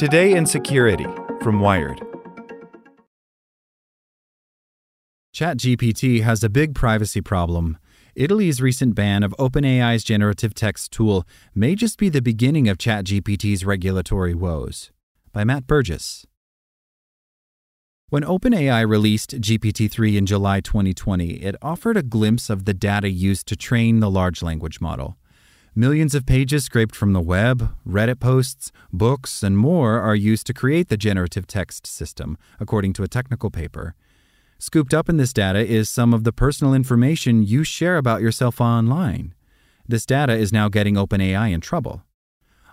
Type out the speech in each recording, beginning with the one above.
Today in Security from Wired. ChatGPT has a big privacy problem. Italy's recent ban of OpenAI's generative text tool may just be the beginning of ChatGPT's regulatory woes. By Matt Burgess. When OpenAI released GPT 3 in July 2020, it offered a glimpse of the data used to train the large language model. Millions of pages scraped from the web, Reddit posts, books, and more are used to create the generative text system, according to a technical paper. Scooped up in this data is some of the personal information you share about yourself online. This data is now getting OpenAI in trouble.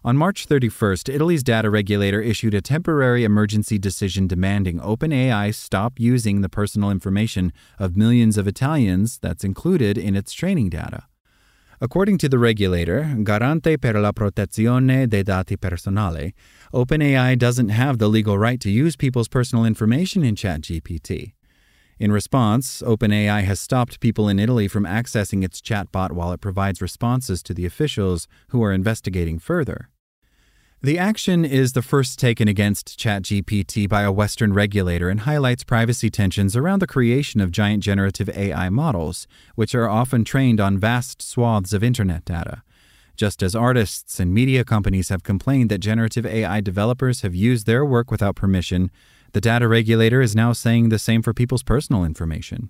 On March 31st, Italy's data regulator issued a temporary emergency decision demanding OpenAI stop using the personal information of millions of Italians that's included in its training data. According to the regulator, Garante per la protezione dei dati personali, OpenAI doesn't have the legal right to use people's personal information in ChatGPT. In response, OpenAI has stopped people in Italy from accessing its chatbot while it provides responses to the officials who are investigating further. The action is the first taken against ChatGPT by a Western regulator and highlights privacy tensions around the creation of giant generative AI models, which are often trained on vast swaths of internet data. Just as artists and media companies have complained that generative AI developers have used their work without permission, the data regulator is now saying the same for people's personal information.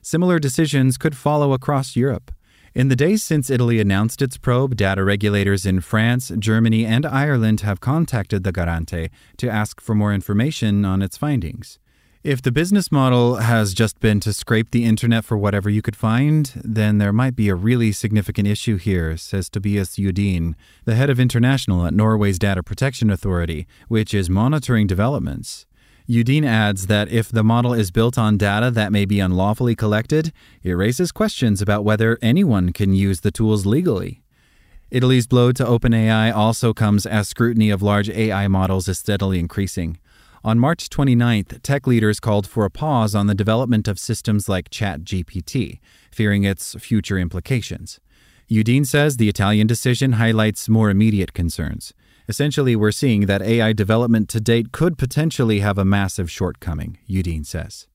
Similar decisions could follow across Europe. In the days since Italy announced its probe, data regulators in France, Germany, and Ireland have contacted the Garante to ask for more information on its findings. If the business model has just been to scrape the internet for whatever you could find, then there might be a really significant issue here, says Tobias Judin, the head of international at Norway's Data Protection Authority, which is monitoring developments. Judin adds that if the model is built on data that may be unlawfully collected, it raises questions about whether anyone can use the tools legally. Italy's blow to OpenAI also comes as scrutiny of large AI models is steadily increasing. On March 29th, tech leaders called for a pause on the development of systems like ChatGPT, fearing its future implications. Judin says the Italian decision highlights more immediate concerns. Essentially, we're seeing that AI development to date could potentially have a massive shortcoming, Judin says.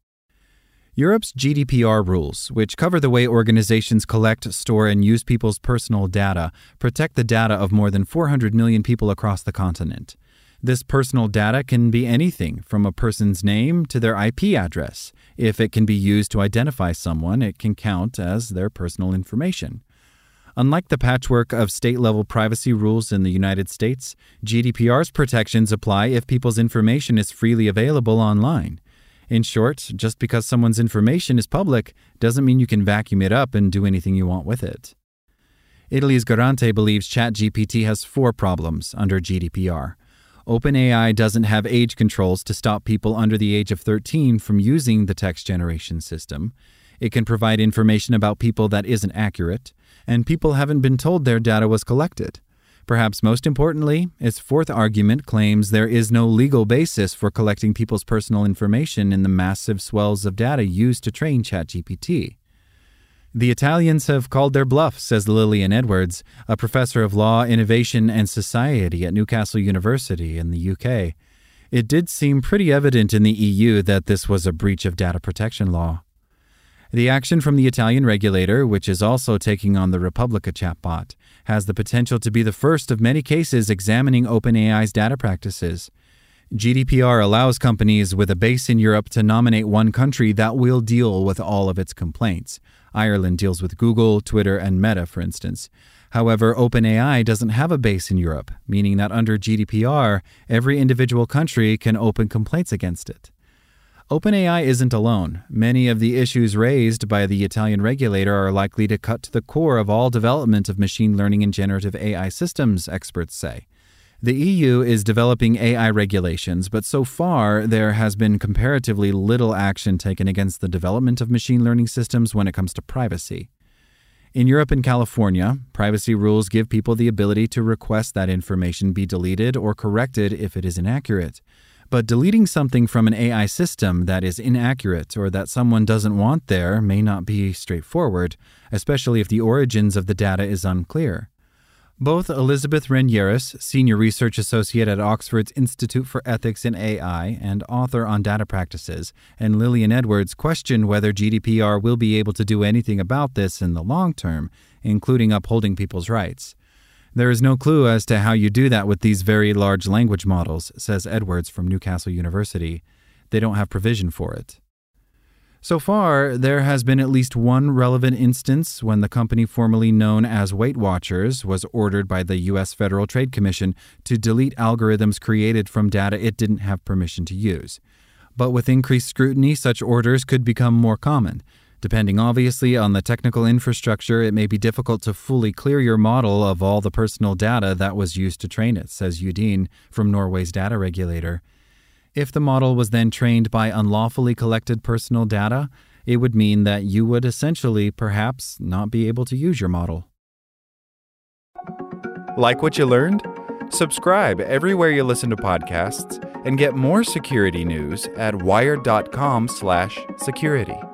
Europe's GDPR rules, which cover the way organizations collect, store, and use people's personal data, protect the data of more than 400 million people across the continent. This personal data can be anything from a person's name to their IP address. If it can be used to identify someone, it can count as their personal information. Unlike the patchwork of state level privacy rules in the United States, GDPR's protections apply if people's information is freely available online. In short, just because someone's information is public doesn't mean you can vacuum it up and do anything you want with it. Italy's Garante believes ChatGPT has four problems under GDPR. OpenAI doesn't have age controls to stop people under the age of 13 from using the text generation system. It can provide information about people that isn't accurate, and people haven't been told their data was collected. Perhaps most importantly, its fourth argument claims there is no legal basis for collecting people's personal information in the massive swells of data used to train ChatGPT. The Italians have called their bluff, says Lilian Edwards, a professor of law, innovation, and society at Newcastle University in the UK. It did seem pretty evident in the EU that this was a breach of data protection law. The action from the Italian regulator, which is also taking on the Replika chatbot, has the potential to be the first of many cases examining OpenAI's data practices. GDPR allows companies with a base in Europe to nominate one country that will deal with all of its complaints. Ireland deals with Google, Twitter, and Meta, for instance. However, OpenAI doesn't have a base in Europe, meaning that under GDPR, every individual country can open complaints against it. OpenAI isn't alone. Many of the issues raised by the Italian regulator are likely to cut to the core of all development of machine learning and generative AI systems, experts say. The EU is developing AI regulations, but so far there has been comparatively little action taken against the development of machine learning systems when it comes to privacy. In Europe and California, privacy rules give people the ability to request that information be deleted or corrected if it is inaccurate. But deleting something from an AI system that is inaccurate or that someone doesn't want there may not be straightforward, especially if the origins of the data is unclear. Both Elizabeth Renieris, Senior Research Associate at Oxford's Institute for Ethics in AI and author on data practices, and Lilian Edwards question whether GDPR will be able to do anything about this in the long term, including upholding people's rights. There is no clue as to how you do that with these very large language models, says Edwards from Newcastle University. They don't have provision for it. So far, there has been at least one relevant instance when the company formerly known as Weight Watchers was ordered by the U.S. Federal Trade Commission to delete algorithms created from data it didn't have permission to use. But with increased scrutiny, such orders could become more common. Depending obviously on the technical infrastructure, it may be difficult to fully clear your model of all the personal data that was used to train it, says Judin from Norway's data regulator. If the model was then trained by unlawfully collected personal data, it would mean that you would essentially perhaps not be able to use your model. Like what you learned? Subscribe everywhere you listen to podcasts and get more security news at wired.com/security.